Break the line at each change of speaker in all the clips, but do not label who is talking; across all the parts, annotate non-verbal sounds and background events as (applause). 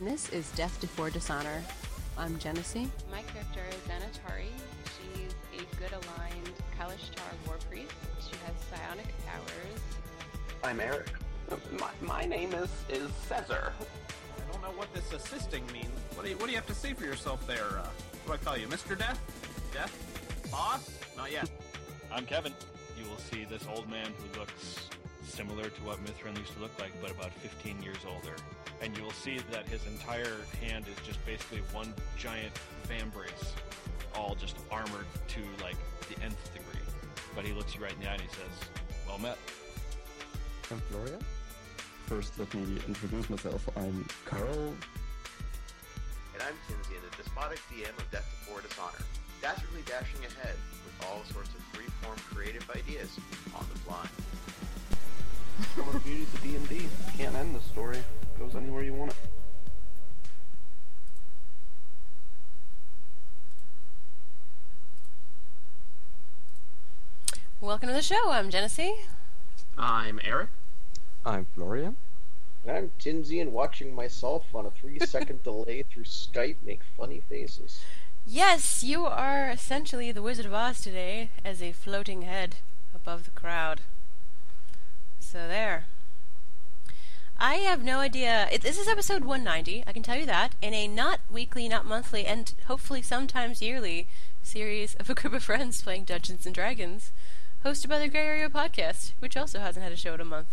This is Death Before Dishonor. I'm Genesee.
My character is Xanatari. She's a good aligned Kalashtar war priest. She has psionic powers.
I'm Eric.
My, my name is is Caesar.
I don't know what this assisting means. What do you What do you have to say for yourself there? Uh, what do I call you, Mister Death? Death? Boss? Not yet.
I'm Kevin. You will see this old man who looks similar to what Mithrin used to look like, but about 15 years older. And you will see that his entire hand is just basically one giant vambrace, all just armored to like the nth degree. But he looks you right in the eye and he says, "Well met."
I'm Florian. First, let me introduce myself. I'm Carl.
And I'm Tinsian, the despotic DM of Death Before Dishonor, dastardly dashing ahead with all sorts of free-form creative ideas on the fly.
One of the beauties of D&D. Can't end the story. It goes anywhere you want it.
Welcome to the show. I'm Genesee.
I'm Eric.
I'm Florian.
And I'm Tinsy and watching myself on a three second (laughs) delay through Skype make funny faces.
Yes, you are essentially the Wizard of Oz today as a floating head above the crowd. So there. I have no idea. It, this is episode 190, I can tell you that, in a not weekly, not monthly, and hopefully sometimes yearly series of a group of friends playing Dungeons and Dragons, hosted by the Grey Area Podcast, which also hasn't had a show in a month.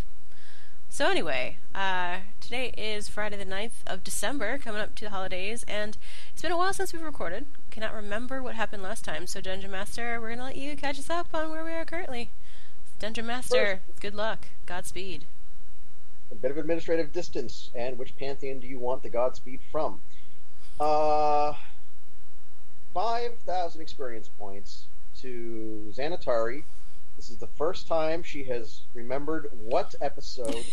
So anyway, uh, today is Friday the 9th of December, coming up to the holidays, and it's been a while since we've recorded. Cannot remember what happened last time, so Dungeon Master, we're gonna let you catch us up on where we are currently. Dungeon Master, good luck. Godspeed.
A bit of administrative distance, and which pantheon do you want the Godspeed from? Uh, 5,000 experience points to Xanatari. This is the first time she has remembered what episode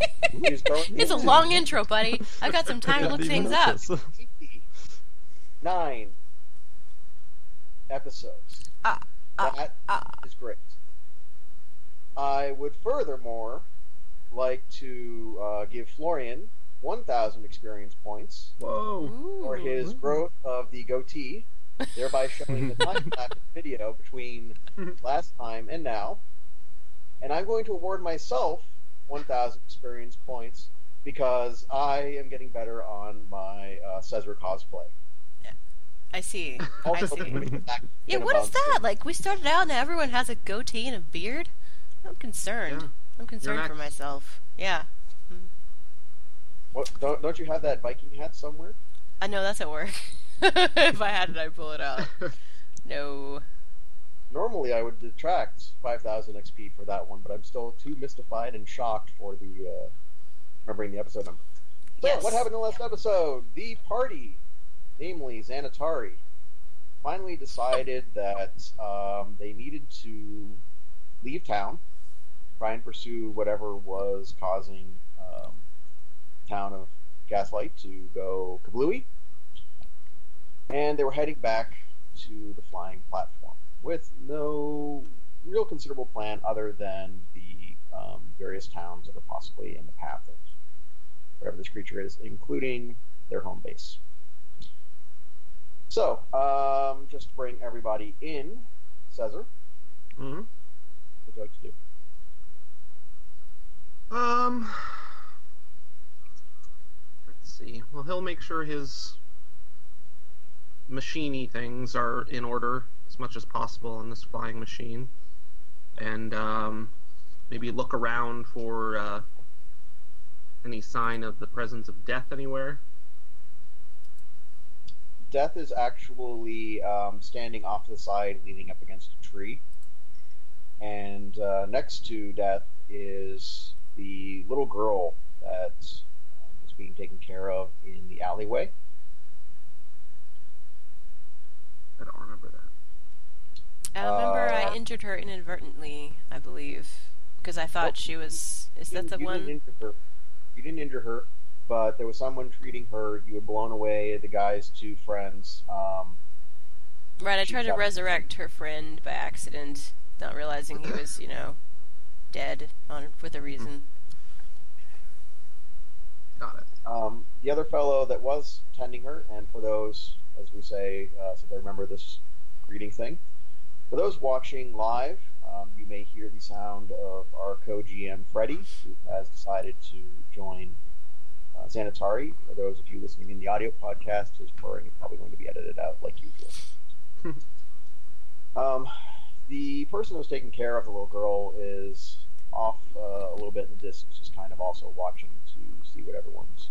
(laughs) she's going
It's a long intro, buddy. I've got some (laughs) time to look things up.
Nine episodes.
Ah, ah,
That is
ah.
great. I would furthermore like to uh, give Florian 1,000 experience points
Whoa.
for his growth of the goatee, thereby showing the time lapse video between (laughs) last time and now. And I'm going to award myself 1,000 experience points because I am getting better on my uh, Caesar cosplay.
I see. I see. Yeah, what is that? Like, we started out and everyone has a goatee and a beard? I'm concerned.
Yeah.
I'm concerned for myself. Yeah.
What, don't, don't you have that Viking hat somewhere?
I know that's at work. (laughs) if I had it, I'd pull it out. (laughs) No.
Normally, I would detract 5,000 XP for that one, but I'm still too mystified and shocked for the uh, remembering the episode number. So,
Yes.
what happened in the last episode? The party, namely Xanatari, finally decided that um, they needed to leave town, try and pursue whatever was causing um, town of Gaslight to go kablooey, and they were heading back to the flying platform with no real considerable plan other than the um, various towns that are possibly in the path of whatever this creature is, including their home base. So, um, just to bring everybody in, Caesar,
hmm
what would you like to do?
Um. Let's see. Well, he'll make sure his machiney things are in order as much as possible on this flying machine, and um, maybe look around for uh, any sign of the presence of death anywhere.
Death is actually um, standing off to the side, leaning up against a tree. And uh, next to Death is the little girl that um, is being taken care of in the alleyway.
I don't remember that.
I remember
Uh,
I injured her inadvertently, I believe. Because I thought
Nope.
she was. Is that
You-
the
you
one?
Didn't injure her. You didn't injure her, but there was someone treating her. You had blown away the guy's two friends. Um,
Right, I tried to
shot-
resurrect her friend by accident, not realizing he was, you know, dead on with a reason.
Got it.
Um, the other fellow that was tending her, and for those, as we say, uh, since I remember this greeting thing, for those watching live, um, you may hear the sound of our co-GM Freddie, who has decided to join uh, Xanatari. For those of you listening in the audio podcast, his purring is probably going to be edited out like usual. (laughs) um, the person who's taking care of the little girl is off uh, a little bit in the distance, just kind of also watching to see what everyone's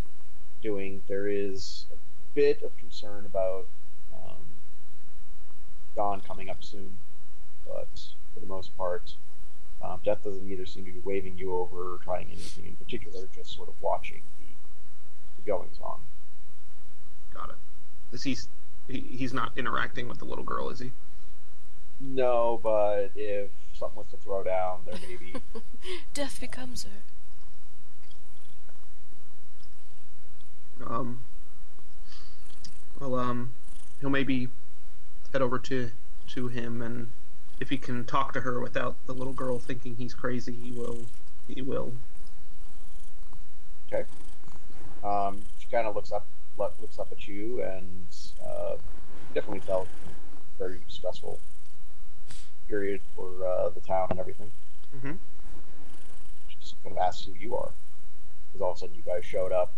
doing. There is a bit of concern about um, dawn coming up soon, but for the most part, um, Death doesn't either seem to be waving you over or trying anything in particular, just sort of watching the, the goings on.
Got it. Is he, he? He's not interacting with the little girl, is he?
No, but if something was to throw down, there may be. (laughs)
Death becomes her.
Um. Well, um, he'll maybe head over to to him, and if he can talk to her without the little girl thinking he's crazy, he will. He will.
Okay. Um, she kind of looks up, looks up at you, and uh, definitely felt very stressful period for uh, the town and everything.
Mm-hmm.
She just kind of asks who you are, because all of a sudden you guys showed up,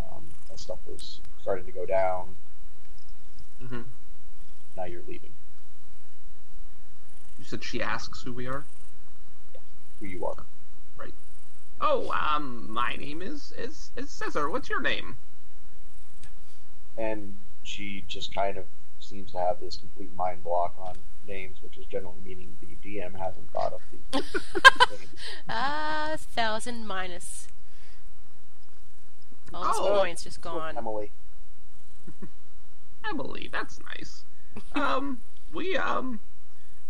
um, and stuff was starting to go down.
Mm-hmm.
Now you're leaving.
You said she asks who we are.
Who you are? Right.
Oh, um, my name is is is Caesar. What's your name?
And she just kind of seems to have this complete mind block on names, which is generally meaning the DM hasn't thought of the (laughs) names.
Ah, thousand minus. All those
Oh.
points just gone.
Emily. (laughs)
Emily. That's nice. um, we um,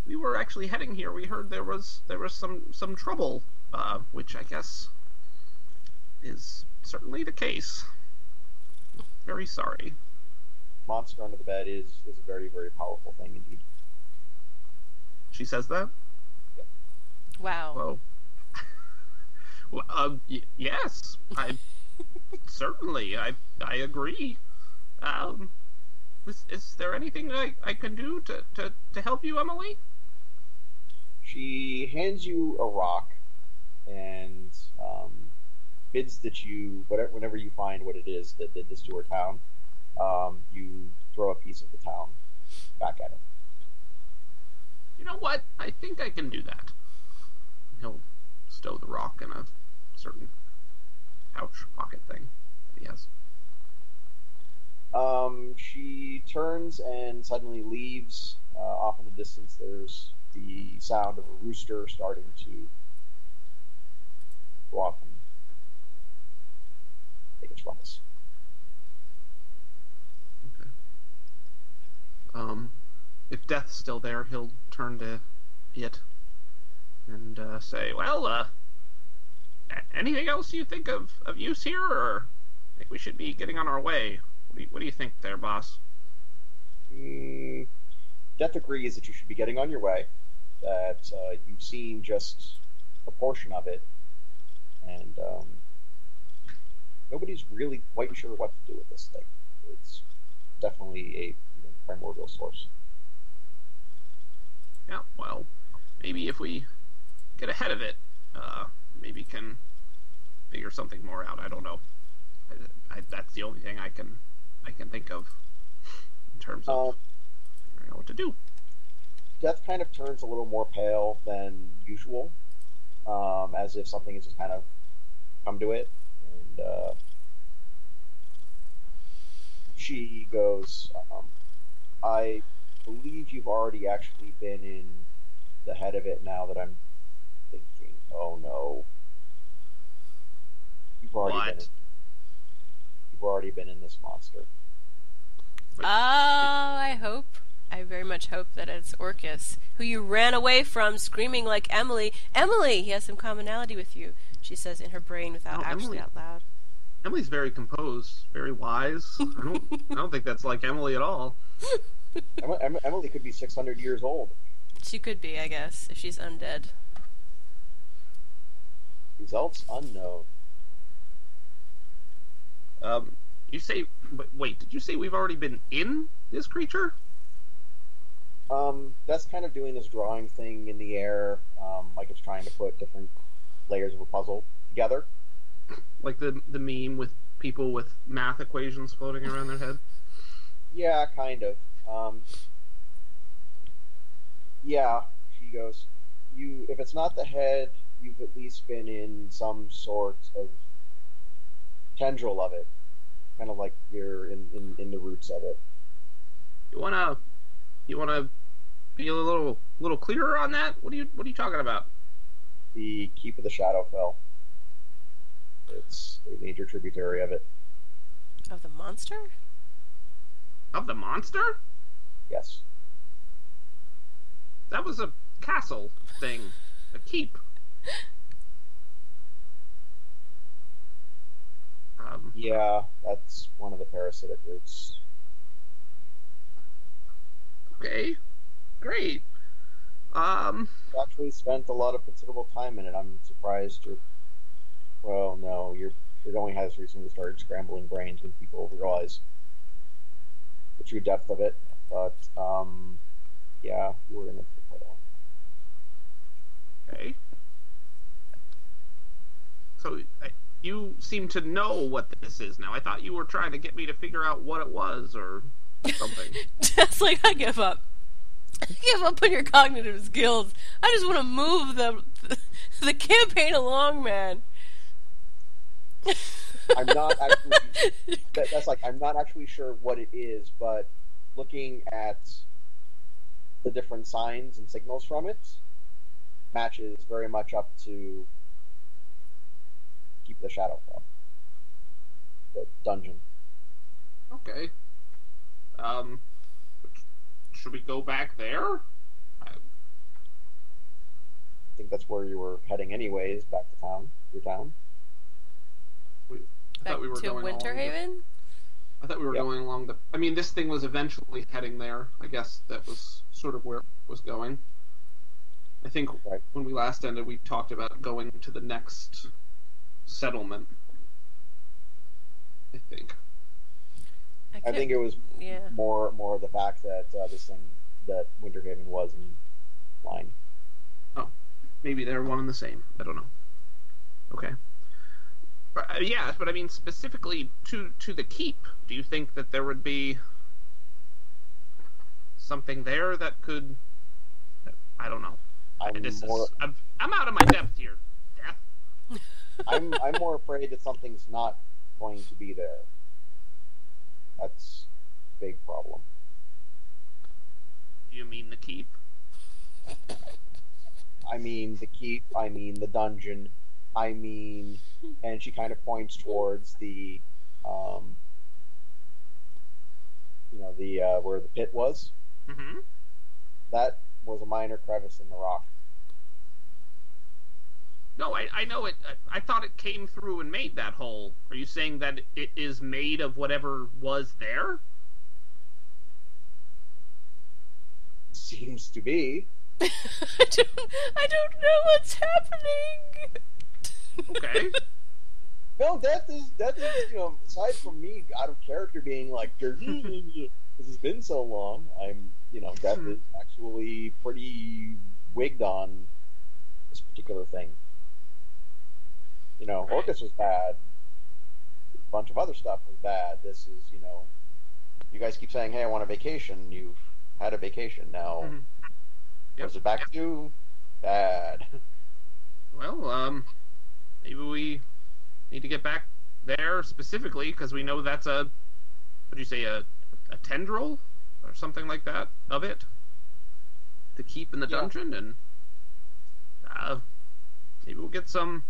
we were actually heading here. We heard there was there was some some trouble, uh, which I guess is certainly the case. Very sorry.
Monster under the bed is is a very very powerful thing indeed.
She says that.
Wow.
Well, (laughs) well um, y- yes, I (laughs) certainly I I agree. Um, is, is there anything I, I can do to, to, to help you, Emily?
She hands you a rock and um, bids that you, whatever, whenever you find what it is that did this to her town, um, you throw a piece of the town back at it.
You know what? I think I can do that. He'll stow the rock in a certain pouch pocket thing that he has.
Um, she turns and suddenly leaves. Uh, off in the distance, there's the sound of a rooster starting to go off and make its ruckus.
Okay. Um, if Death's still there, he'll turn to it and uh, say, "Well, uh, anything else you think of of use here, or I think we should be getting on our way? What do you, what do you think, there, boss?"
Mm, Death agrees that you should be getting on your way. That uh, you've seen just a portion of it, and um, nobody's really quite sure what to do with this thing. It's definitely a you know, primordial source.
Yeah. Well, maybe if we get ahead of it, uh, maybe can figure something more out. I don't know. I, I, that's the only thing I can I can think of in terms of
Um,
I know what to do.
Death kind of turns a little more pale than usual, um, as if something has just kind of come to it. And uh, she goes, um, I believe you've already actually been in the head of it now that I'm thinking, oh no. You've already been
What?
in, you've already been in this monster.
Oh, I hope. I very much hope that it's Orcus, who you ran away from screaming like Emily. Emily, he has some commonality with you, she says in her brain without
Oh,
actually
Emily.
out loud.
Emily's very composed, very wise. I don't I don't think that's like Emily at all. (laughs)
Em- Em- Emily could be 600 years old.
She could be, I guess, if she's undead.
Results unknown.
Um, you say, wait, wait, did you say we've already been in this creature?
Um, that's kind of doing this drawing thing in the air, um, like it's trying to put different layers of a puzzle together.
Like the the meme with people with math equations floating around their head?
Yeah, kind of. Um, yeah, he goes. You, if it's not the head, you've at least been in some sort of tendril of it, kind of like you're in, in, in the roots of it.
You wanna, you wanna be a little little clearer on that? What are you What are you talking about?
The Keep of the Shadowfell. It's a major tributary of it.
Of the monster?
Of the monster?
Yes.
That was a castle thing, a keep. Um,
Yeah, that's one of the parasitic roots.
okay, great. Um,
I've actually spent a lot of considerable time in it. I'm surprised you're. Well, no, your it only has recently started scrambling brains when people realize the true depth of it. But um, yeah, you were in it for quite a long.
okay. So I- you seem to know what this is now. I thought you were trying to get me to figure out what it was or something. (laughs)
Just like I give up. I give up on your cognitive skills. I just want to move the the campaign along, man.
I'm not actually. that, that's like I'm not actually sure what it is, but looking at the different signs and signals from it matches very much up to keep the shadow from the dungeon.
Okay. Um, should we go back there? I,
I think that's where you were heading, anyways, back to town, your town.
I
Back
thought we were
to
going along the-
Winterhaven.
I thought we were
Yep.
going along the. I mean, this thing was eventually heading there. I guess that was sort of where it was going. I think
Right.
when we last ended, we talked about going to the next settlement. I think.
I
can't-
think it was
Yeah.
more more of the fact that uh, this thing that Winterhaven was in line.
Oh, maybe they're one and the same. I don't know. Okay. Uh, yeah, but I mean specifically to to the keep. Do you think that there would be something there that could? I don't know.
I'm more
I'm, I'm out of my depth here. Death. (laughs)
I'm I'm more afraid that something's not going to be there. That's a big problem.
Do you mean the keep?
I mean the keep, I mean the dungeon, I mean and she kind of points towards the um you know, the uh where the pit was.
Mm-hmm.
That was a minor crevice in the rock.
No, I, I know it. I, I thought it came through and made that hole. Are you saying that it is made of whatever was there?
Seems to be. (laughs)
I don't. I don't know what's happening.
Okay. (laughs)
No, death is death is you know aside from me out of character being like (laughs) because it's been so long, I'm you know death
Hmm.
is actually pretty wigged on this particular thing. You know,
Right.
Orcus was bad. A bunch of other stuff was bad. This is you know, you guys keep saying, "Hey, I want a vacation." You've had a vacation now.
Mhm. Yep.
What's it back to? Bad. (laughs)
Well, um, maybe we need to get back there specifically because we know that's a. What do you say? A a tendril or something like that of it to keep in the
Yeah.
dungeon, and uh, maybe we'll get some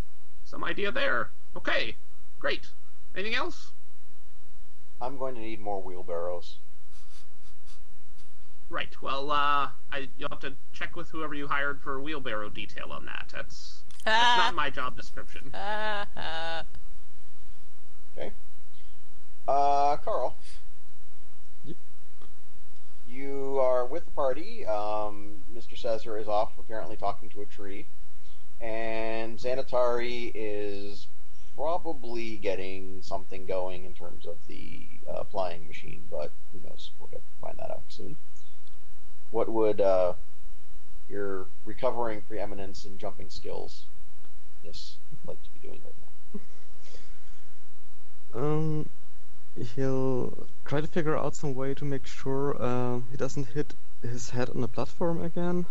some idea there. Okay, great. Anything else?
I'm going to need more wheelbarrows.
Right. Well, uh, I, you'll have to check with whoever you hired for wheelbarrow detail on that. That's that's not my job description. (laughs)
Ah.
Uh, Carl.
Yep.
You are with the party. Um, Mr. Caesar is off, apparently talking to a tree, and Xanatari is probably getting something going in terms of the uh, flying machine, but who knows? We'll get to find that out soon. What would uh, your recovering preeminence and jumping skills like to be doing right now?
Um, he'll try to figure out some way to make sure uh, he doesn't hit his head on the platform again.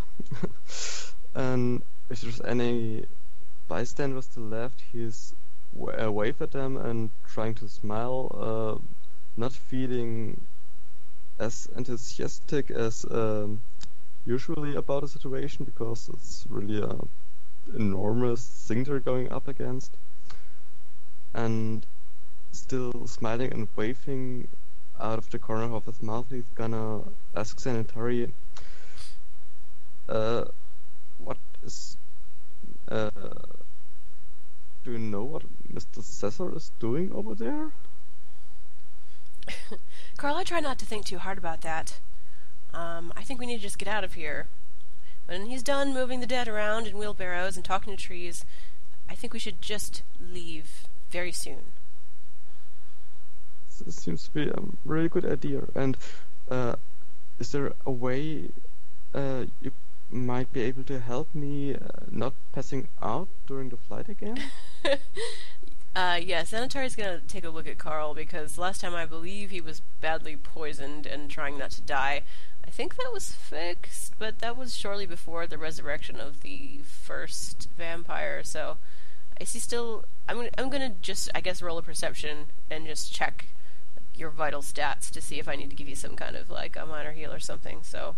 (laughs) and if there's any bystanders to the left, he's uh, wave at them and trying to smile, uh, not feeling as enthusiastic as um, usually about a situation because it's really a enormous thing they're going up against. And still smiling and waving out of the corner of his mouth, he's gonna ask Sanitary, uh, what is, uh, do you know what Mr. Caesar is doing over there? (laughs)
Carl, I try not to think too hard about that. Um, I think we need to just get out of here. When he's done moving the dead around in wheelbarrows and talking to trees, I think we should just leave very soon.
This seems to be a really good idea. And uh, is there a way uh, you might be able to help me uh, not passing out during the flight again? (laughs)
uh, yeah, Xanatari's gonna take a look at Carl because last time I believe he was badly poisoned and trying not to die. I think that was fixed, but that was shortly before the resurrection of the first vampire. So, is he still? I'm gonna, I'm gonna just, I guess, roll a perception and just check your vital stats to see if I need to give you some kind of like a minor heal or something. So,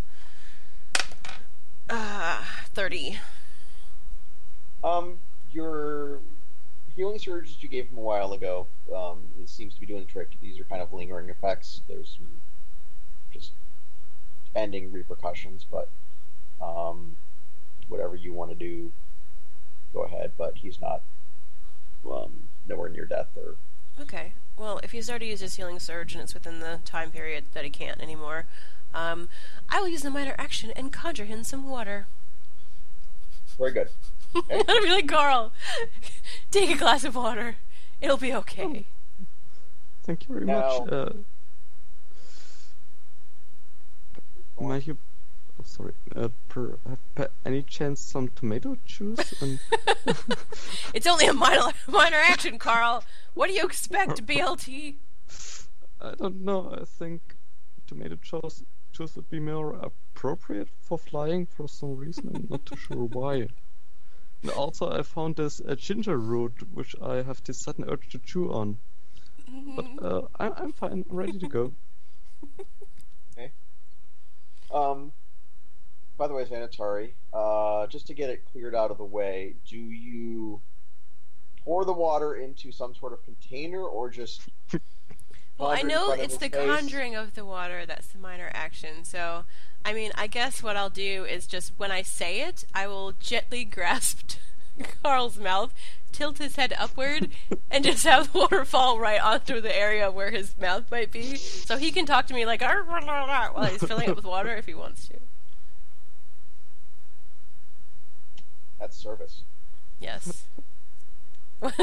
uh, thirty.
Um, your healing surge that you gave him a while ago, um, it seems to be doing the trick. These are kind of lingering effects. There's just ending repercussions, but um, whatever you want to do, go ahead. But he's not um, nowhere near death or
Okay. Well, if he's already used his healing surge and it's within the time period that he can't anymore, um, I will use the minor action and conjure him some water.
very good. (laughs)
I'll be like, Carl, take a glass of water. It'll be okay.
Thank you very
Now-
much. Uh, might you, oh, sorry, uh, per, have per any chance some tomato juice? And (laughs)
It's only a minor (laughs) minor action, Carl. What do you expect, (laughs) BLT?
I don't know. I think tomato juice juice would be more appropriate for flying for some reason. I'm not too sure why. And also, I found this uh, ginger root, which I have this sudden urge to chew on. But uh, I, I'm fine. I'm ready to go.
Um, by the way, Xanatari, uh, just to get it cleared out of the way, do you pour the water into some sort of container or just (laughs)
Well, I
conjure it in
know it's the
face?
conjuring of the water that's the minor action. So, I mean, I guess what I'll do is just when I say it, I will gently (laughs) grasp (laughs) Carl's mouth, tilt his head upward, and just have the water fall right onto the area where his mouth might be, so he can talk to me like while he's filling it with water if he wants to.
That's service.
Yes. (laughs)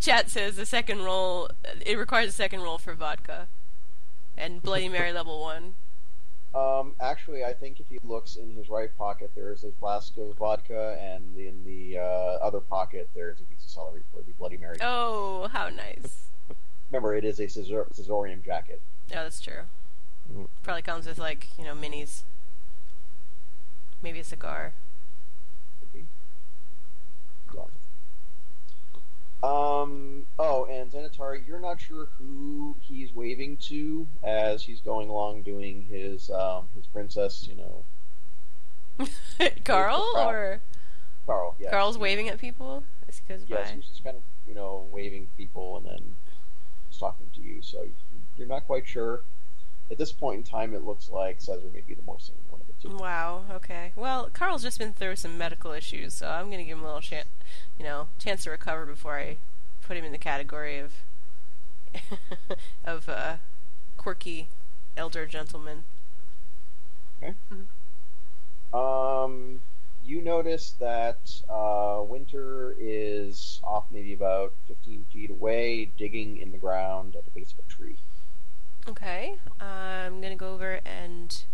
Chat says the second roll. It requires a second roll for vodka, and Bloody Mary level one.
Um, actually, I think if he looks in his right pocket, there is a flask of vodka, and in the uh, other pocket, there's a piece of celery for the Bloody Mary.
Oh, how nice!
Remember, it is a Caesar- Caesarium jacket.
Yeah, that's true.
Mm.
Probably comes with like you know minis. Maybe a cigar.
Could be. Yeah. Um. Oh, and Xanatari, you're not sure who he's waving to as he's going along doing his um his princess. You know, (laughs)
Carl or
Carl. Yeah.
Carl's waving at people as he goes
Yes,
by.
he's just kind of you know waving people and then talking to you. So you're not quite sure. At this point in time, it looks like Caesar may be the more sane one of the two.
Wow. Okay. Well, Carl's just been through some medical issues, so I'm gonna give him a little chance, you know, chance to recover before I put him in the category of (laughs) of uh, quirky elder gentleman. Okay.
Um, you notice that uh, Winter is off maybe about 15 feet away, digging in the ground at the base of a tree.
Okay. I'm gonna go over and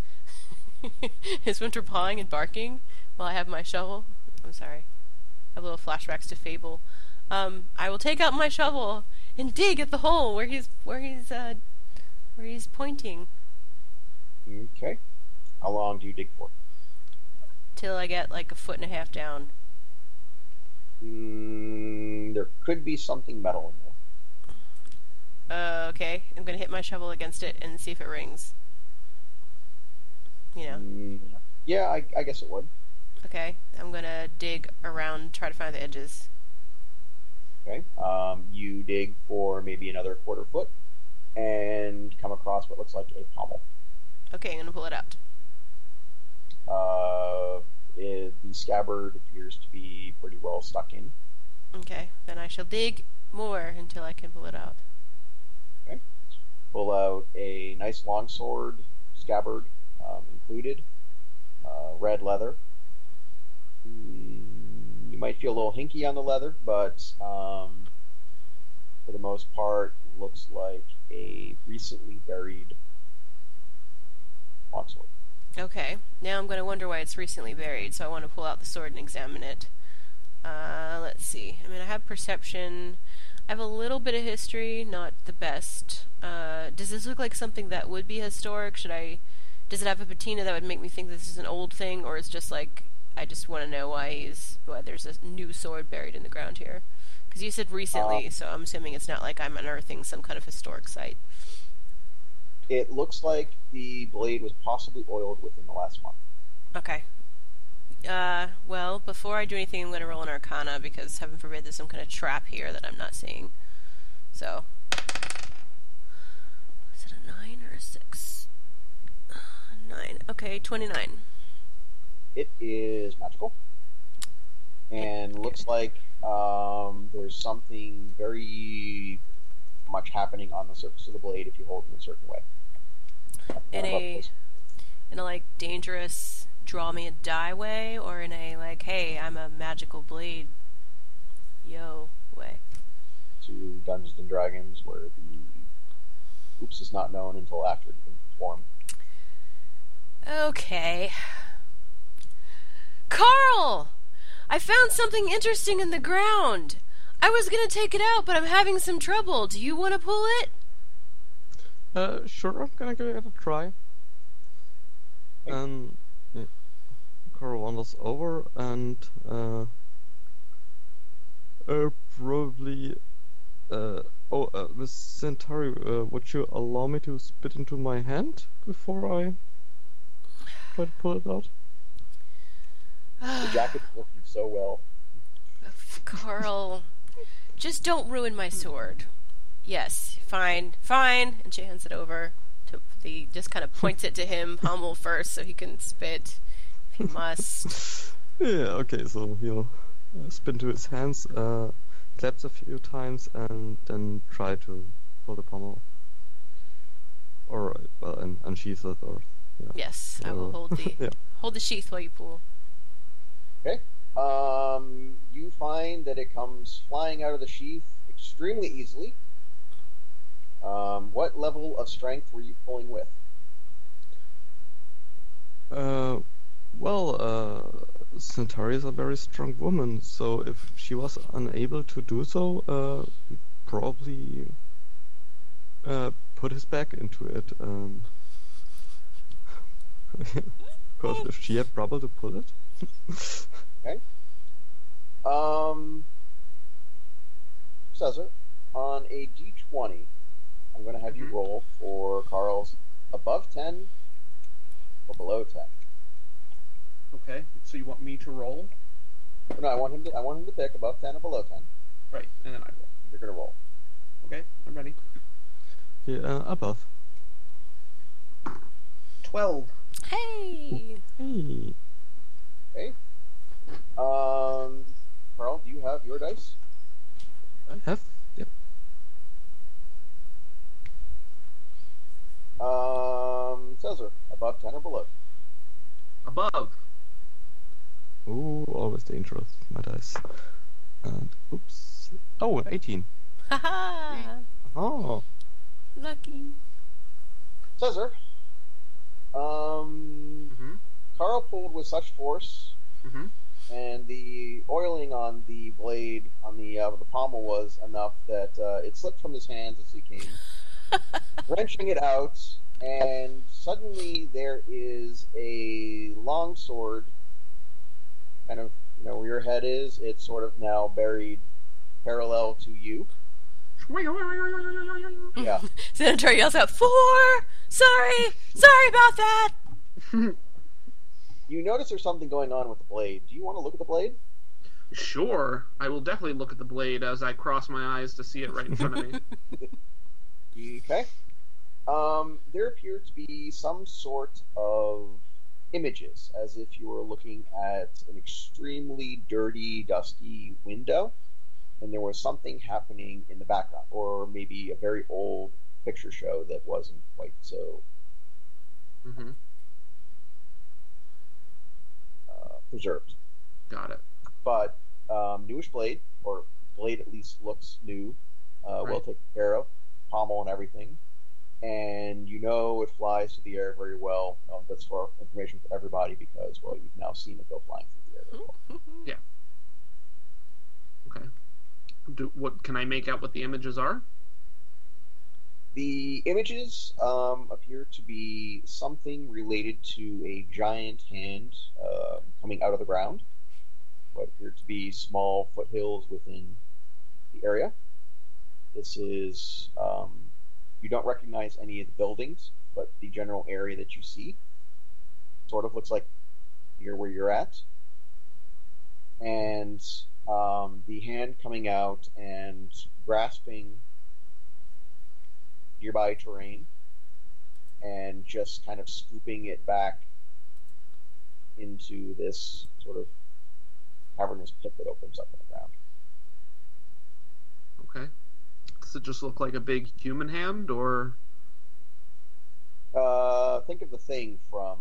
(laughs) is Winter pawing and barking while I have my shovel? I'm sorry. I have little flashbacks to Fable. Um, I will take out my shovel and dig at the hole where he's where he's uh where he's pointing
Okay. How long do you dig for?
till I get like a foot and a half down.
Mm, there could be something metal in there.
Uh, okay. I'm gonna hit my shovel against it and see if it rings. You know.
Mm, yeah, I, I guess it would.
Okay. I'm gonna dig around, try to find the edges.
Okay. Um, you dig for maybe another quarter foot and come across what looks like a pommel.
Okay, I'm gonna pull it out.
Uh, it, the scabbard appears to be pretty well stuck in.
Okay. Then I shall dig more until I can pull it out.
Okay, Pull out a nice long sword, scabbard um, included, uh, red leather. Mm, you might feel a little hinky on the leather, but um, for the most part, looks like a recently buried long sword.
Okay. Now I'm gonna wonder why it's recently buried, so I want to pull out the sword and examine it. Uh, let's see. I mean, I have perception. I have a little bit of history, not the best. Uh, does this look like something that would be historic? Should I? Does it have a patina that would make me think this is an old thing, or is just like I just want to know why he's why there's a new sword buried in the ground here? Because you said recently,
Um,
so I'm assuming it's not like I'm unearthing some kind of historic site.
It looks like the blade was possibly oiled within the last month.
Okay. Uh, well, before I do anything, I'm going to roll an Arcana because, heaven forbid, there's some kind of trap here that I'm not seeing. So, is it a nine or a six? Uh, Nine. Okay, twenty-nine.
It is magical, and looks like um, there's something very much happening on the surface of the blade if you hold it in a certain way.
In a in a like dangerous draw me a die way, or in a like, hey, I'm a magical blade, yo way.
to Dungeons and Dragons, where the oops is not known until after it has been performed.
Okay. Carl! I found something interesting in the ground. I was gonna take it out, but I'm having some trouble. Do you want to pull it?
Uh, sure, I'm gonna give it a try. And yeah, Carl wanders over and uh, uh probably uh oh uh, Miss Centauri, uh, would you allow me to spit into my hand before I try to pull it out?
The jacket is working so well.
Carl, just don't ruin my sword. Yes, fine, fine. And she hands it over to the. Just kind of points it to him, pommel first, so he can spit. If he must.
Yeah, okay, so he'll uh, spin to his hands, uh, claps a few times, and then try to pull the pommel. Alright, uh, well, un- unsheath it, or. Yeah.
Yes, I will hold the (laughs)
yeah.
hold the sheath while you pull.
Okay. Um, you find that it comes flying out of the sheath extremely easily. Um, what level of strength were you pulling with?
Uh, well, uh, Centauri is a very strong woman, so if she was unable to do so, uh, he'd probably uh, put his back into it. Um, (laughs) because if she had trouble to pull it, (laughs) okay.
Um, Caesar, on a d20, I'm going to have you
Mhm.
roll for Carl's above 10 or below 10.
Okay, so you want me to roll?
No, I want him to. I want him to pick above 10 or below 10.
Right, and then I roll.
You're going to roll.
Okay, I'm ready.
yeah, uh, above.
Twelve.
Hey.
Hey,
Okay. Um, Carl, do you have your dice?
I have. Yep.
Um, Caesar, above 10 or below?
Above.
Ooh, always dangerous, my dice. And oops. Oh, 18.
Haha!
Oh.
Lucky.
Caesar. Um,
Mm-hmm.
Carl pulled with such force,
Mm-hmm.
and the oiling on the blade on the uh, the pommel was enough that uh, it slipped from his hands as he came wrenching it out, and suddenly there is a long sword, kind of you know where your head is. It's sort of now buried parallel to you. Yeah.
Senator yells out, Four! Sorry! Sorry about that!
You notice there's something going on with the blade. Do you want to look at the blade?
Sure, I will definitely look at the blade as I cross my eyes to see it right in front of me. (laughs)
Okay. Um, there appear to be some sort of images, as if you were looking at an extremely dirty, dusty window, and there was something happening in the background, or maybe a very old picture show that wasn't quite so
Mm-hmm.
uh, preserved.
Got it.
But um, newish blade, or blade at least looks new, uh, well
Right.
taken care of, pommel and everything, and you know it flies through the air very well. Um, that's for information for everybody because well, you've now seen it go flying through the air. Very well. (laughs)
Okay. Do, what can I make out? What the images are?
The images um, appear to be something related to a giant hand uh, coming out of the ground. What appear to be small foothills within the area. This is um, you don't recognize any of the buildings, but the general area that you see sort of looks like near where you're at. And um, the hand coming out and grasping nearby terrain and just kind of scooping it back into this sort of cavernous pit that opens up in the ground.
Okay. Does it just look like a big human hand, or
Uh, think of the thing from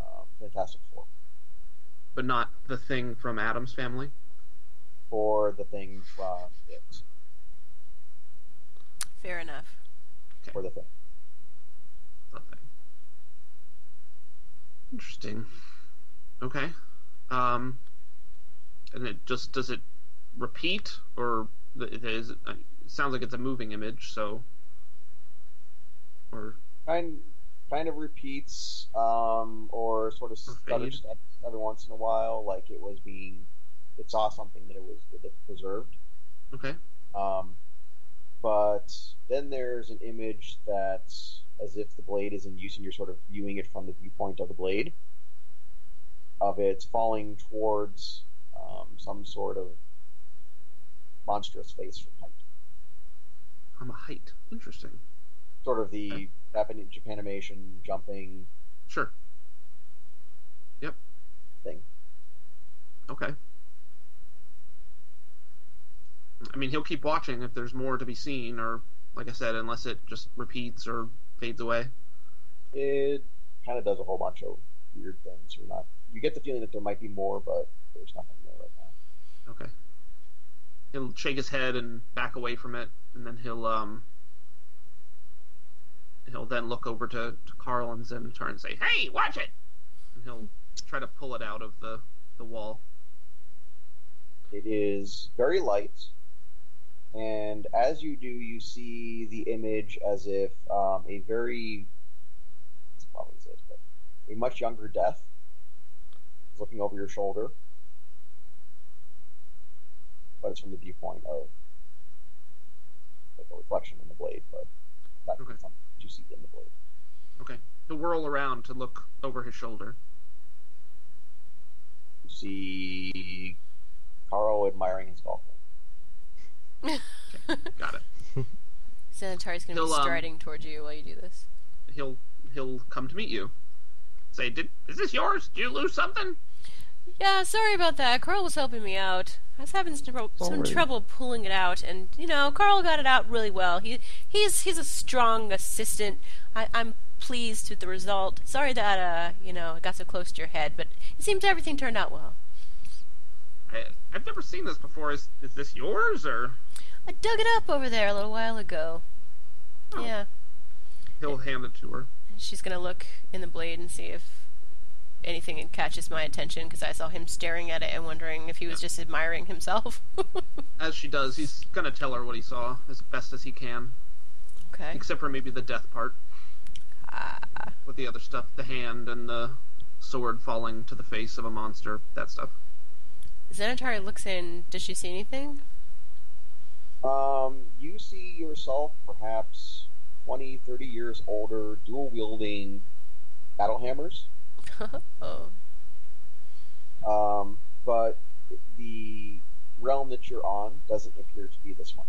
um, Fantastic Four,
but not the thing from Addams Family?
or the thing from It,
Fair enough.
or the thing.
The thing. Interesting. Okay. Um, and it just does it repeat, or th- it is? It sounds like it's a moving image, so. Or
Kind, kind of repeats, um, or sort of
Or
stutters every once in a while, like it was being, it saw something that it was that it preserved.
okay.
Um, but then there's an image that's as if the blade is in use and you're sort of viewing it from the viewpoint of the blade, of it falling towards um, some sort of monstrous face from height.
From a height. Interesting.
Sort of the
Okay.
Japan, Japanimation jumping
Sure. Yep.
thing.
Okay. I mean, he'll keep watching if there's more to be seen, or like I said, unless it just repeats or fades away.
It kind of does a whole bunch of weird things. You're not. You get the feeling that there might be more, but there's nothing there right now.
Okay. He'll shake his head and back away from it, and then he'll um he'll then look over to, to Carl and Zenitar and say, "Hey, watch it!" And he'll try to pull it out of the the wall.
It is very light, and as you do, you see the image as if um, a very it's probably this, but a much younger Death is looking over your shoulder, but it's from the viewpoint of like a reflection in the blade, but that's
Okay.
something you see in the blade.
Okay. He'll whirl around to look over his shoulder.
You see Carl admiring his golf game.
Got it. (laughs)
Xanatari's gonna be
He'll, um,
striding towards you while you do this.
He'll he'll come to meet you. Say, "Did is this yours? Did you lose something?"
Yeah, sorry about that. Carl was helping me out. I was having some, trouble- some trouble pulling it out, and you know, Carl got it out really well. He he's he's a strong assistant. I, I'm pleased with the result. Sorry that uh, you know, it got so close to your head, but it seems everything turned out well.
I, I've never seen this before. Is is this yours or?
I dug it up over there a little while ago.
Oh.
Yeah.
He'll hand it to her.
She's gonna look in the blade and see if anything catches my attention because I saw him staring at it and wondering if he was just admiring himself. (laughs)
As she does, he's gonna tell her what he saw as best as he can,
okay.
except for maybe the death part
Ah,
with the other stuff, the hand and the sword falling to the face of a monster, that stuff.
Xanatari looks in. Does she see anything?
Um, you see yourself perhaps 20, 30 years older, dual wielding battle hammers. (laughs)
oh.
Um, but the realm that you're on doesn't appear to be this one.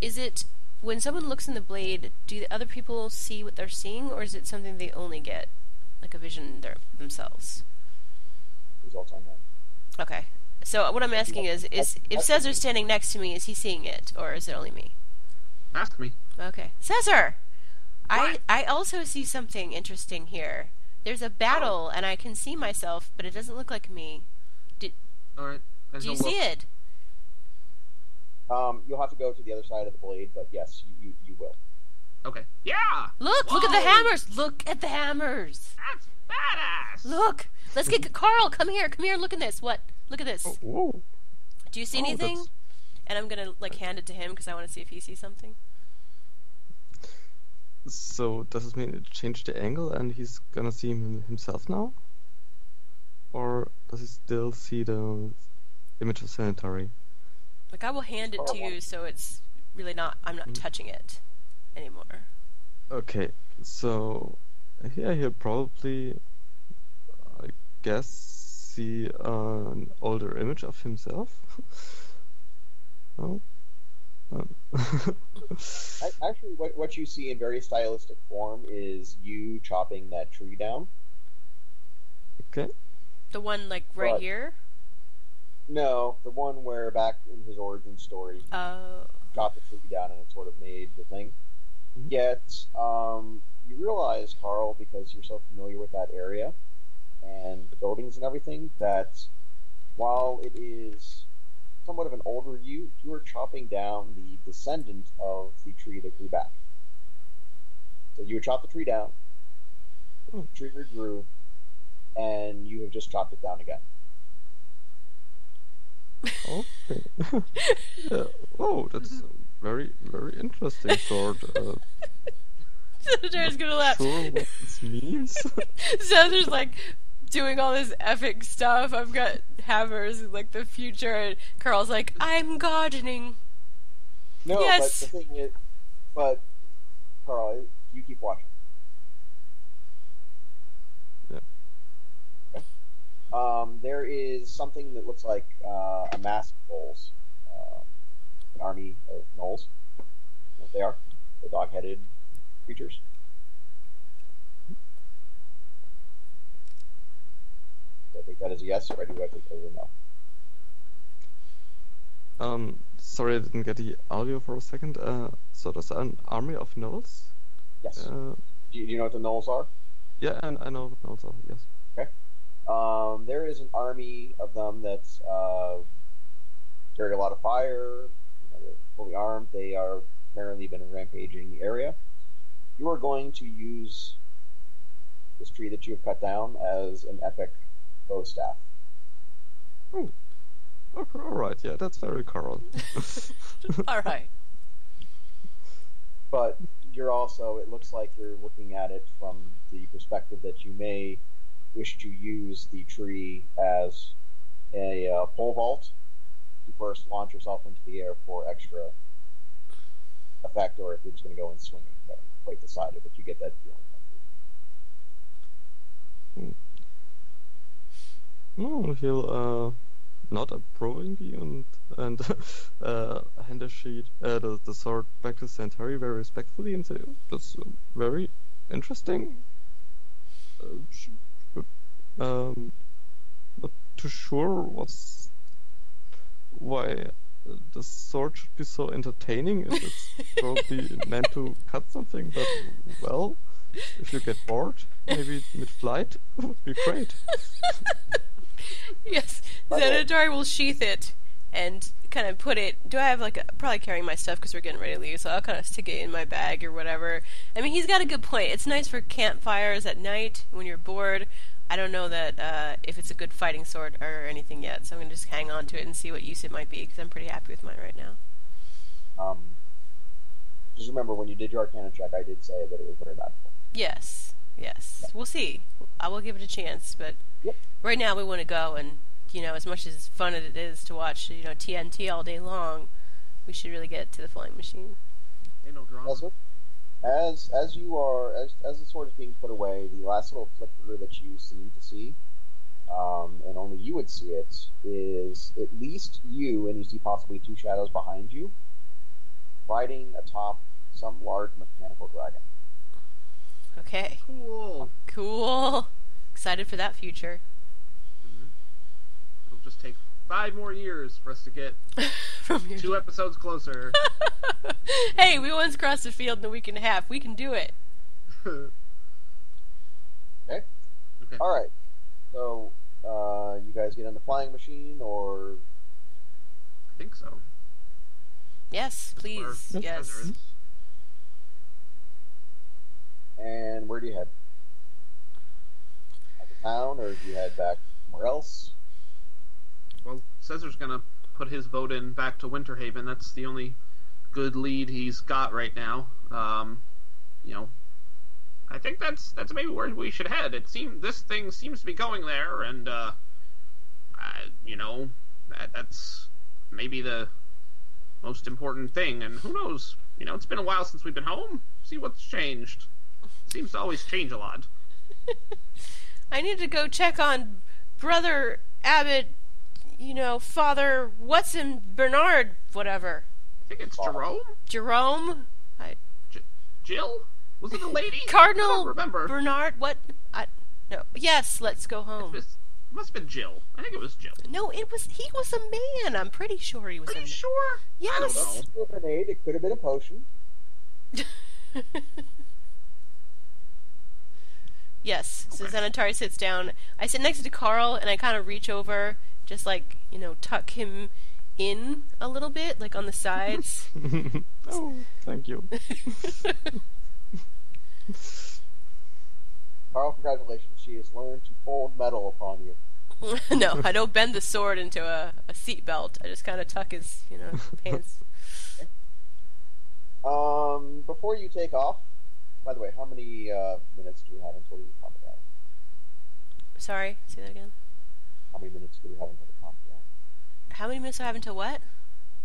Is it when someone looks in the blade? Do the other people see what they're seeing, or is it something they only get, like a vision their, themselves?
Results unknown.
Okay. So what I'm asking is, is if Caesar's standing next to me, is he seeing it, or is it only me?
Ask me.
Okay, Caesar. I
What?
I also see something interesting here. There's a battle, and I can see myself, but it doesn't look like me.
All right. And
Do you
he'll
see it?
Um, you'll have to go to the other side of the blade, but yes, you, you, you will.
Okay. Yeah.
Look! Look at the hammers! Look at the hammers!
That's badass.
Look! Let's get Carl. Come here. Come here. Look at this. What? Look at this.
Oh, whoa.
Do you see
Oh,
anything?
that's-
And I'm gonna like hand it to him because I want to see if he sees something.
So does this mean it changed the angle and he's gonna see him himself now? Or does he still see the image of Xanatari?
Like I will hand it to you, so it's really not. I'm not
Mm.
touching it anymore.
Okay, so here he'll probably, I guess, see uh, an older image of himself. (laughs) oh. Um, (laughs)
Actually, what, what you see in very stylistic form is you chopping that tree down.
okay.
The one like right
What?
here.
No, the one where back in his origin story, he
Oh.
chopped the tree down and it sort of made the thing.
Mhm.
Yet, um, you realize, Carl, because you're so familiar with that area and the buildings and everything, that while it is somewhat of an older you, you are chopping down the descendant of the tree that grew back. So you would chop the tree down, the
Hmm.
tree regrew, and you have just chopped it down again.
Okay. yeah. (laughs) (laughs) Oh, that's very, very interesting sword. Uh, (laughs)
Caesar's gonna laugh.
sure what this means.
Caesar's like doing all this epic stuff. I've got hammers in like the future, and Carl's like, I'm gardening.
No,
Yes.
but the thing is, but Carl, you keep watching.
Yeah.
Okay. Um, there is something that looks like uh, a mass of gnolls, um, an army of gnolls. You know what they are? The dog-headed creatures. Do I think that is a yes, or do I take that as a no?
Um, sorry, I didn't get the audio for a second. Uh, so there's an army of gnolls.
Yes.
Uh,
do, you, do you know what the gnolls are?
yeah, and I know what gnolls are. Yes. Okay.
Um, there is an army of them that uh, carry a lot of fire. You know, they're fully armed. They are apparently been rampaging the area. You are going to use this tree that you have cut down as an epic bow staff.
Okay, all right. Yeah, that's very Carl. (laughs) (laughs)
All right.
But you're also, it looks like you're looking at it from the perspective that you may wish to use the tree as a uh, pole vault to first launch yourself into the air for extra effect, or if you're just going to go in swinging. But I'm quite decided, but you get that feeling.
No, he'll uh, nod approvingly and and (laughs) uh, hand the sheet, uh, the, the sword back to Xanatari very respectfully and say, "That's uh, very interesting." Uh, um, not too sure what's why the sword should be so entertaining. If it's (laughs) probably meant to cut something, but well, if you get bored, maybe mid-flight, would (laughs) be great. (laughs)
yes,
the way-
uh, will sheath it and kind of put it. Do I have like a, probably carrying my stuff because we're getting ready to leave, so I'll kind of stick it in my bag or whatever. I mean, he's got a good point. It's nice for campfires at night when you're bored. I don't know that uh, if it's a good fighting sword or anything yet, so I'm gonna just hang on to it and see what use it might be because I'm pretty happy with mine right now.
Um, just remember when you did your Arcana check, I did say that it was very magical.
Yes, yes, we'll see. I will give it a chance, but
Yep.
right now we want to go and you know as much as fun as it is to watch you know TNT all day long, we should really get to the flying machine.
Ain't no drama.
Also, as as you are as as the sword is being put away, the last little flicker that you seem to see, um, and only you would see it, is at least you, and you see possibly two shadows behind you, riding atop some large mechanical dragon.
Okay,
Cool.
cool. Excited for that future.
It'll just take five more years for us to get (laughs)
From here.
two episodes closer. (laughs)
hey, we once crossed the field in a week and a half. We can do it.
okay. (laughs)
Okay.
Okay.
All right. So, uh, you guys get in the flying machine, or
I think so.
Yes, please.
Heather
Yes.
and where do you head? Out of town, or do you head back somewhere else?
Well, Caesar's gonna put his vote in back to Winterhaven. That's the only good lead he's got right now. Um, you know, I think that's that's maybe where we should head. It seems this thing seems to be going there, and uh, I, you know, that, that's maybe the most important thing. And who knows? You know, it's been a while since we've been home. See what's changed. Seems to always change a lot. (laughs)
I need to go check on brother Abbott. You know, father Watson Bernard, whatever.
I think it's Jerome,
Jerome,
Jill. Was it a lady? I
Cardinal
don't remember.
Bernard. What? I no. Yes, let's go home.
It must have been Jill. I think it was Jill.
No, it was he was a man. I'm pretty sure he was
Are
a
you
man.
sure? I don't
Yes.
know.
It could have been. It could have been a potion. (laughs)
yes. So
Okay.
Xanatari sits down. I sit next to Carl and I kind of reach over, just like you know, tuck him in a little bit, like on the sides. (laughs) (laughs)
oh, thank you. (laughs)
Carl, congratulations. She has learned to fold metal upon you.
no, I don't bend the sword into a, a seat belt. I just kind of tuck his, you know, pants.
Um, before you take off, by the way, how many uh, minutes do we have until the pop it out?
Sorry, say that again.
How many minutes do we have until the top of the hour?
How many minutes do I have until what?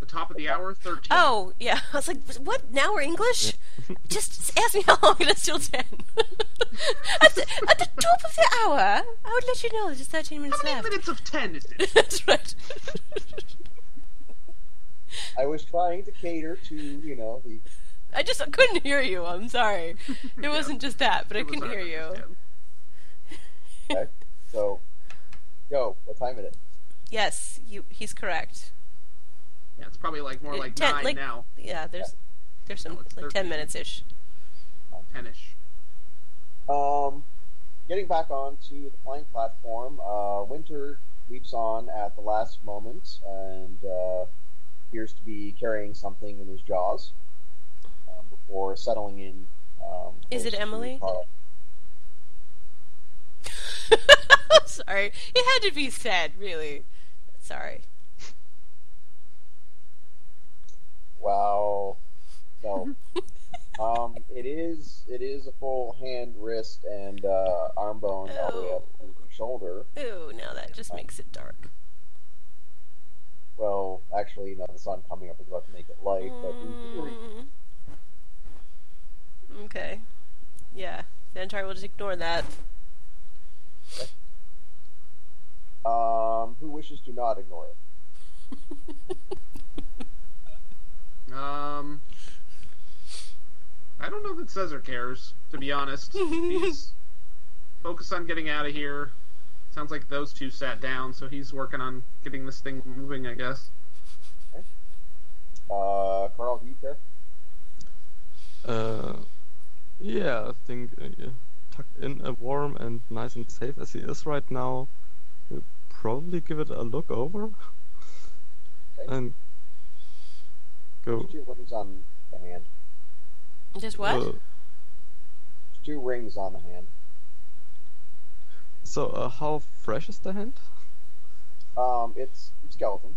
The top of the hour, 13.
Oh, yeah. I was like, what? Now we're English? (laughs) Just ask me how long it is till 10. (laughs) at, the, at the top of the hour, I would let you know there's just 13 minutes
How many
left.
minutes of 10 is it? (laughs)
That's right.
I was trying to cater to, you know, the.
I just couldn't hear you. I'm sorry. It
Yeah.
wasn't just that, but I
It was
couldn't hear you.
Okay. so, go. What time is it?
Yes, you. He's correct.
Yeah, it's probably like more
Uh,
like
ten-
9
like-
now.
Yeah, there's there's some
No,
like 10 minutes ish.
10ish.
Um, getting back onto the flying platform, uh, Winter leaps on at the last moment and uh, appears to be carrying something in his jaws um, before settling in. Um,
Is it Emily? (laughs) (laughs) (laughs) Sorry, it had to be said. Really, sorry.
Wow. No. (laughs) um, it is it is a full hand, wrist, and uh, arm bone all the way up to the shoulder.
Ooh, now that just makes it dark.
Well, actually, no, the sun coming up is about to make it light, but
Mm. Okay. Yeah. Xantar will just ignore that.
Um, who wishes to not ignore it?
Um, I don't know that Caesar cares, to be honest. (laughs) he's focused on getting out of here. Sounds like those two sat down, so he's working on getting this thing moving, I guess.
Uh, Carl, do you care?
Uh, yeah, yeah, I think uh, yeah, tucked in a warm and nice and safe as he is right now, we'll probably give it a look over
Okay.
and go.
There's two rings on the hand.
Just what?
uh,
two rings on the hand.
so, uh, how fresh is the hand?
Um, it's skeleton.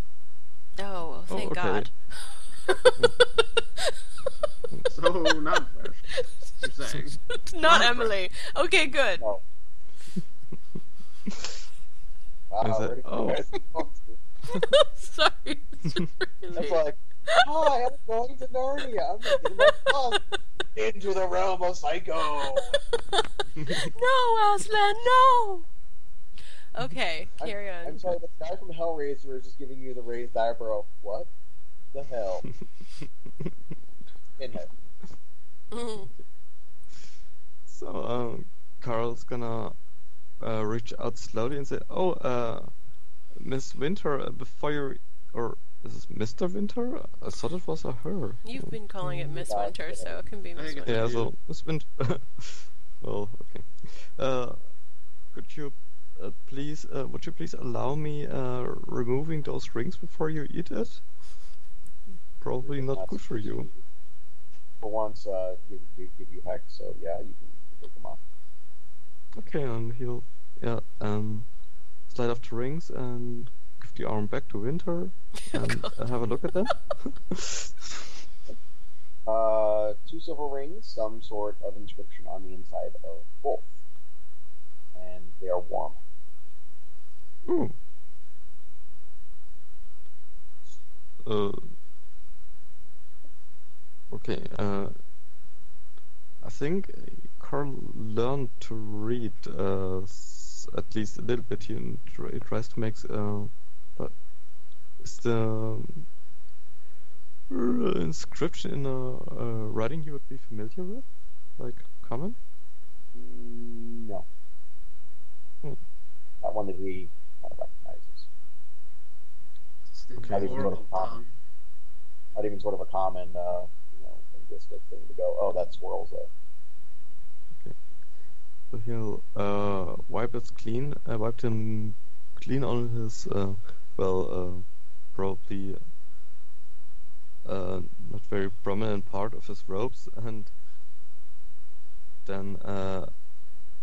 oh, thank
okay.
God. (laughs)
So not fresh. You're saying. (laughs)
Not
Not
Emily. Okay, good.
No. (laughs) Wow,
Is it-
where did
oh.
guys go to?
Sorry. (laughs) It's
That's
really-
like, hi, I'm going to Narnia. I'm making my fun (laughs) into the realm of Psycho. (laughs)
no, Aslan, no. Okay,
I'm-
carry on.
I'm sorry, the guy from Hellraiser is just giving you the raised eyebrow. What the hell? Pinhead.
Mhm.
So, um, Carl's gonna uh, reach out slowly and say, "Oh, uh, Miss Winter, uh, before you, or is this Mr. Winter? I thought it was a her."
You've been calling it Miss Winter, so it can be
I
Miss Winter.
Yeah, so Miss (laughs) Winter. well, okay. Uh, could you uh, please, uh, would you please allow me uh, removing those rings before you eat it? Probably not good for you.
For once, uh, give, give, give you hex, so yeah, you can, you can take them off.
Okay, and he'll, yeah, um, slide off the rings and give the arm back to Winter (laughs) and uh, have a look at them. (laughs)
Uh, two silver rings, some sort of inscription on the inside of both. And they are warm.
Ooh. Uh, okay, uh, I think Carl learned to read uh, at least a little bit. He tr- he tries to make. Uh, but is the um, inscription in a uh, writing you would be familiar with, like common?
Mm, No.
Hmm.
Not one that he kind of recognizes.
It's the
Okay.
Not even sort of
tongue.
Not even sort of a common, uh, you know, linguistic thing to go, oh, that swirl's a
So he'll uh, wipe it clean, uh, wipe him clean on his, uh, well, uh, probably uh, not very prominent part of his robes, and then go,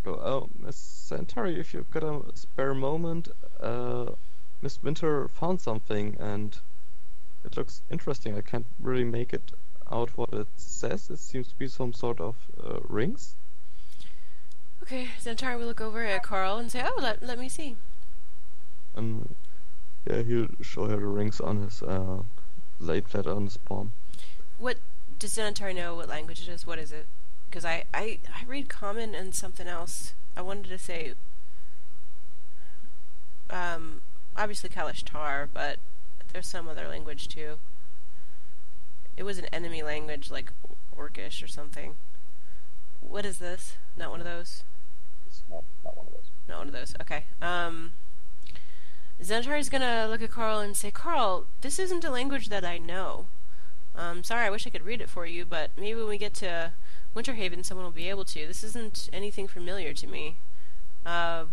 oh, Miss Xanatari, if you've got a spare moment, Miss Winter found something, and it looks interesting. I can't really make it out what it says. It seems to be some sort of rings.
Okay, Xantar will look over at Carl and say, "Oh, let let me see."
And yeah, he'll show her the rings on his uh, laid flat on his palm.
What does Xantar know? What language it is? What is it? Because I, I I read common and something else. I wanted to say, um, obviously Kalashtar, but there's some other language too. It was an enemy language like Orcish or something. What is this? Not one of those.
It's not, not one of those.
Not one of those. Okay. Um, Xantar's gonna look at Carl and say, Carl, this isn't a language that I know. Um, sorry, I wish I could read it for you, but maybe when we get to Winterhaven, someone will be able to. This isn't anything familiar to me. Uh,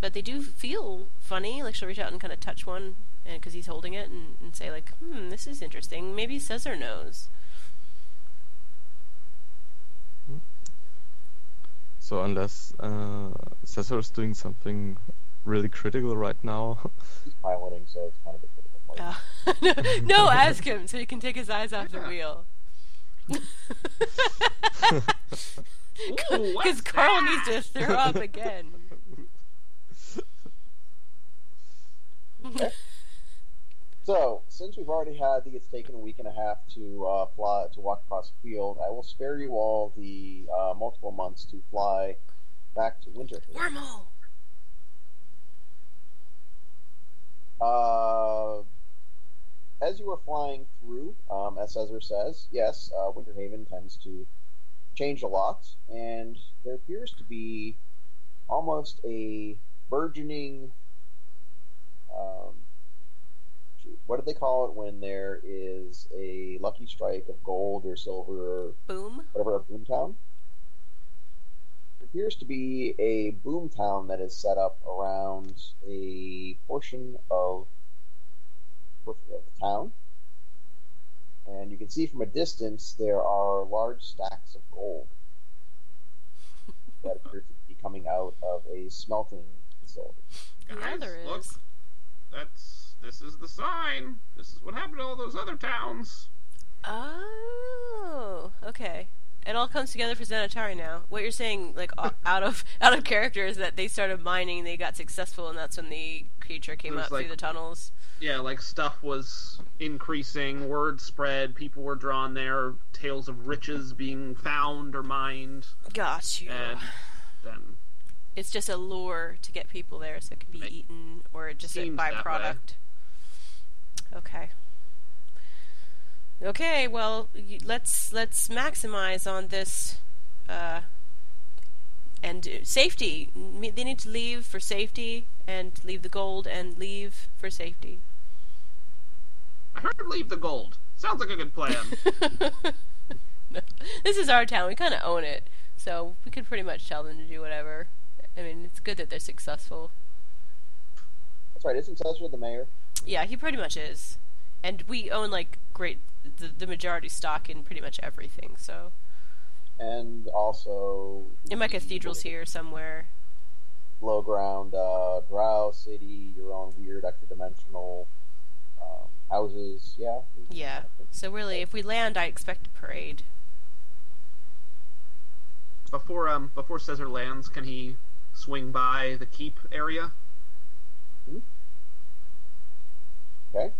but they do feel funny. Like she'll reach out and kind of touch one, and because he's holding it, and, and say like, "Hmm, this is interesting. Maybe Caesar knows."
So unless uh, Caesar is doing something really critical right now,
He's piloting, so it's kind of a critical part.
Uh, (laughs) no, ask him so he can take his eyes off the wheel. (laughs) Because Carl needs to throw up again. (laughs)
So, since we've already had the it's taken a week and a half to uh, fly to walk across the field, I will spare you all the uh, multiple months to fly back to Winterhaven.
Wormhole.
Uh, as you are flying through, um, as Caesar says, yes, uh, Winterhaven tends to change a lot, and there appears to be almost a burgeoning. Um, what do they call it when there is a lucky strike of gold or silver or
Boom.
whatever a boomtown? It appears to be a boom town that is set up around a portion of, of the town. And you can see from a distance there are large stacks of gold (laughs) that appear to be coming out of a smelting facility.
Yeah,
Guys,
there
look, that's this is the sign. This is what happened to all those other towns.
Oh, okay. It all comes together for Xanatari now. What you're saying, like (laughs) out of out of character, is that they started mining, they got successful, and that's when the creature came up
like-
through the tunnels.
Yeah, like stuff was increasing, word spread, people were drawn there, tales of riches being found or mined,
Got you.
and then
It's just a lure to get people there, so it can be eaten or just a
Seems that way.
byproduct. Okay. Okay. Well, y- let's let's maximize on this. Uh, and uh, safety. Me- They need to leave for safety, and leave the gold, and leave for safety.
I heard leave the gold. Sounds like a good plan.
No. (laughs) (laughs) This is our town. We kind of own it, so we could pretty much tell them to do whatever. I mean, it's good that they're successful.
That's right, isn't Caesar the mayor?
Yeah, he pretty much is, and we own like great the, the majority stock in pretty much everything. So
And also.
in my cathedral's here somewhere.
Low ground, uh, Drow City, your own weird extra dimensional um, houses. Yeah.
Yeah. So really, if we land, I expect a parade.
before um before Caesar lands, can he swing by the keep area?
Okay.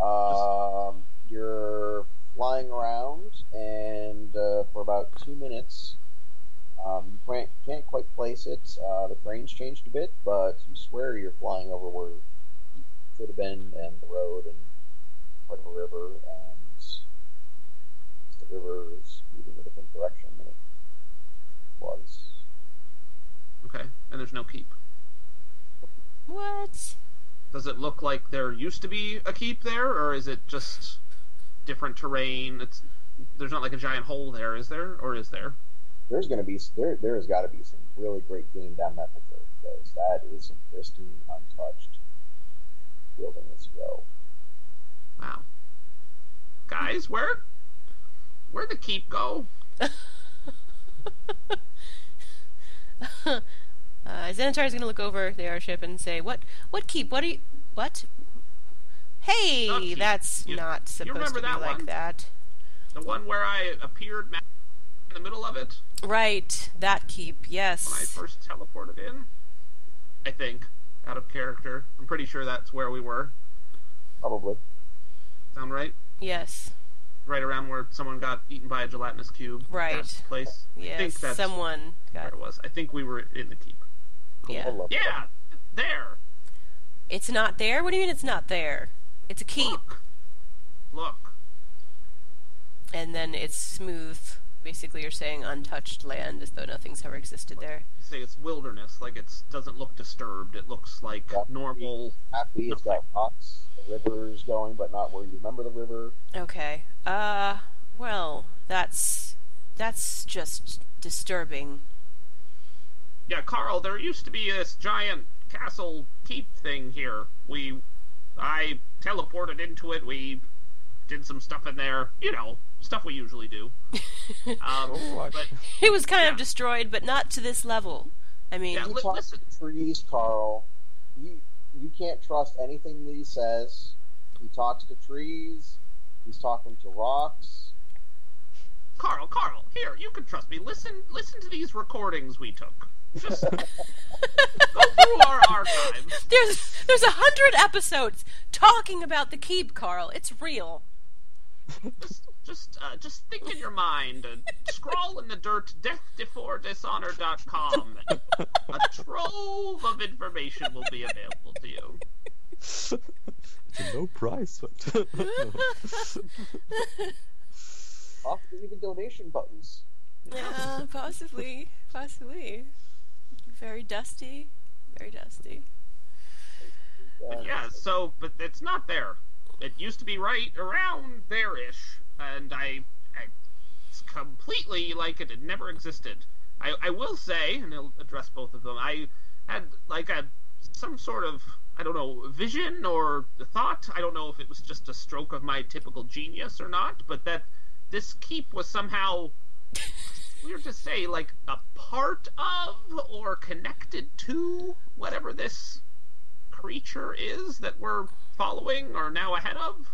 Um, you're flying around, and uh, for about two minutes, um, you can't, can't quite place it. Uh, the terrain's changed a bit, but you swear you're flying over where you should have been, and the road, and part of a river, and the river is moving in a different direction than it was.
Okay, and there's no keep.
What?
Does it look like there used to be a keep there, or is it just different terrain? It's there's not like a giant hole there, is there, or is there?
There's going to be there. There has got to be some really great game down that road because that is some pristine, untouched wilderness go.
Wow, guys, where where'd the keep go? (laughs)
uh, is gonna look over the airship and say, "What? What keep? What are you? What? Hey,
Not
that's
You-
not supposed to be
that
like
one?
that."
The one where I appeared in the middle of it
Right, that keep. Yes.
when I first teleported in. I think out of character. I'm pretty sure that's where we were.
Probably.
Sound right?
Yes.
Right around where someone got eaten by a gelatinous cube.
Right.
That place. I
Yes.
think that's
Someone
where it was. I think we were in the keep.
Yeah.
I love
Yeah, there.
It's not there. What do you mean it's not there? It's a keep,
Look. Look.
and then it's smooth. Basically, you're saying untouched land, as though nothing's ever existed there.
You say it's wilderness, like it doesn't look disturbed. It looks like
Yeah.
normal.
Happy, it's got rocks, the river's going, but not where you remember the river.
Okay. Uh, well, that's that's just disturbing.
Yeah, Carl, there used to be this giant castle keep thing here. We, I teleported into it. We did some stuff in there. You know, stuff we usually do. (laughs) Um,
Oh, I-
but (laughs)
It was kind of destroyed, but not to this level. I mean,
Yeah,
He
li- listen.
trees, Carl. You, you can't trust anything that he says. He talks to trees. He's talking to rocks.
Carl, Carl, here, you can trust me. Listen, listen to these recordings we took. Just go through our archives. (laughs)
there's there's a hundred episodes talking about the keep, Carl. It's real.
Just, just, uh, just think in your mind. Uh, scroll in the dirt, deathbeforedishonor.com. A trove of information will be available to you.
it's a low price, but
Possibly even donation buttons.
Yeah, possibly, possibly. Very dusty, very dusty.
Yeah, so, but it's not there. It used to be right around there-ish, and I, I it's completely like it had never existed. I, I will say, and I'll address both of them. I had like a some sort of I don't know vision or thought. I don't know if it was just a stroke of my typical genius or not, but that this keep was somehow weird to say, like a part of or connected to whatever this creature is that we're following or now ahead of.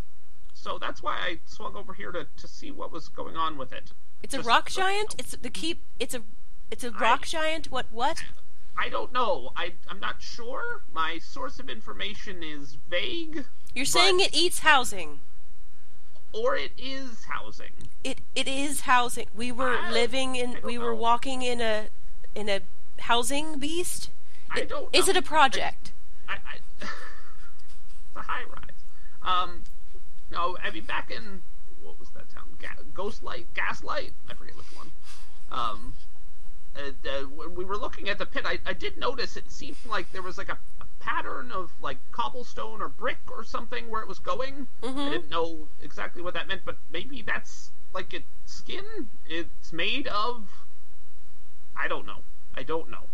So that's why I swung over here to, to see what was going on with it.
It's a
Just-
rock giant. It's the keep. It's a. It's a rock
I-
giant. What? What?
I don't know. I I'm not sure. My source of information is vague,
You're saying it eats housing.
Or it is housing.
It it is housing. We were
I-
living in. We were walking in a in a housing beast.
I don't.
Is it a project?
I, I, (laughs) it's a high rise. Um, no, I mean back in what was that town? Ga- Ghostlight, Gaslight. I forget which one. Um, uh, uh, when we were looking at the pit, I, I did notice it seemed like there was like a pattern of like cobblestone or brick or something where it was going. I
Mhm.
didn't know exactly what that meant, but maybe that's like its skin. It's made of. I don't know. I don't know.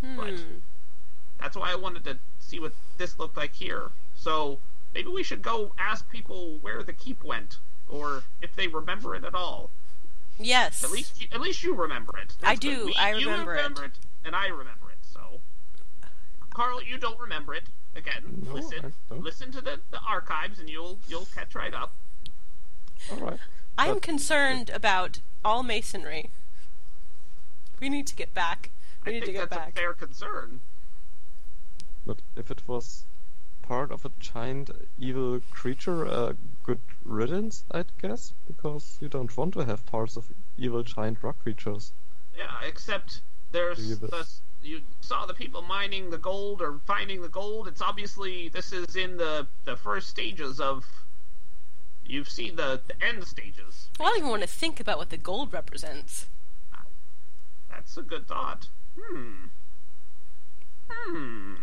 Hmm.
That's why I wanted to see what this looked like here. So maybe we should go ask people where the keep went, or if they remember it at all.
Yes.
At least, you, at least you remember it.
I do. I
you
remember it.
it. and I remember Carl, you don't remember it. Again,
No,
listen, listen to the, the archives, and you'll you'll catch right up.
All right.
I am
But-
concerned about all masonry. We need to get back. We
I
need to
think
get
that's a fair concern.
But if it was part of a giant evil creature, uh, good riddance, I'd guess, because you don't want to have parts of evil giant rock creatures.
Yeah, except there's
Yeah, but-
the you saw the people mining the gold or finding the gold. It's obviously this is in the the first stages of. You've seen the, the end stages.
I don't even want to think about what the gold represents.
That's a good thought. Hmm. Hmm.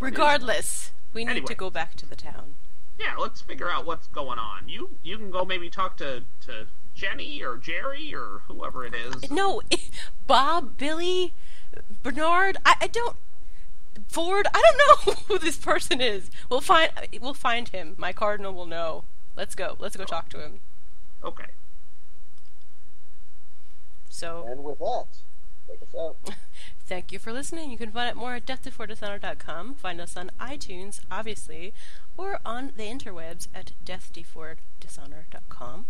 Regardless, we need
Anyway.
to go back to the town.
Yeah, let's figure out what's going on. You you can go maybe talk to to Jenny or Jerry or whoever it is.
No, (laughs) Bob, Billy, Bernard. I, I don't. Ford. I don't know (laughs) who this person is. We'll find. We'll find him. My cardinal will know. Let's go. Let's go oh. talk to him.
Okay.
So,
And with that, take us out. (laughs)
thank you for listening. You can find out more at deathbeforedishonor.com. Find us on iTunes, obviously, or on the interwebs at deathbeforedishonor.com.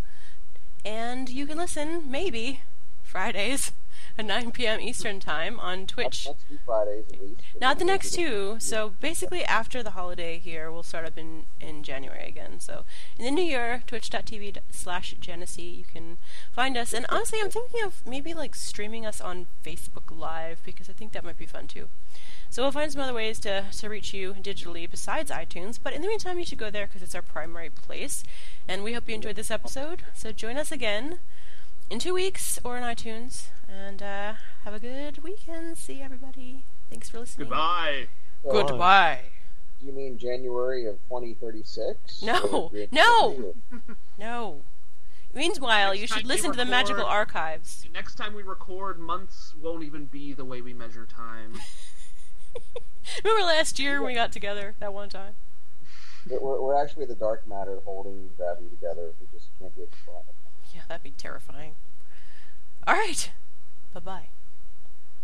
And you can listen, maybe, Fridays at 9 p.m. Eastern Time on Twitch.
Next two Fridays at least.
Not the next two. So basically, after the holiday here, we'll start up in, in January again. So in the new year, twitch.tv slash Genesee, you can find us. And honestly, I'm thinking of maybe like streaming us on Facebook Live because I think that might be fun too. So we'll find some other ways to, to reach you digitally besides iTunes. But in the meantime, you should go there because it's our primary place. And we hope you enjoyed this episode. So join us again in two weeks or on iTunes. And uh, have a good weekend. See everybody. Thanks for listening.
Goodbye.
So,
Goodbye.
Do you mean January of 2036?
No, no. (laughs) No. Meanwhile,
Next
you should
time we
listen to the magical archives.
Next time we record, months won't even be the way we measure time. (laughs)
Remember last year when we got together that one time?
We're, we're actually the dark matter holding gravity together. We just can't be able to fly.
Yeah, that'd be terrifying. All right. Bye bye.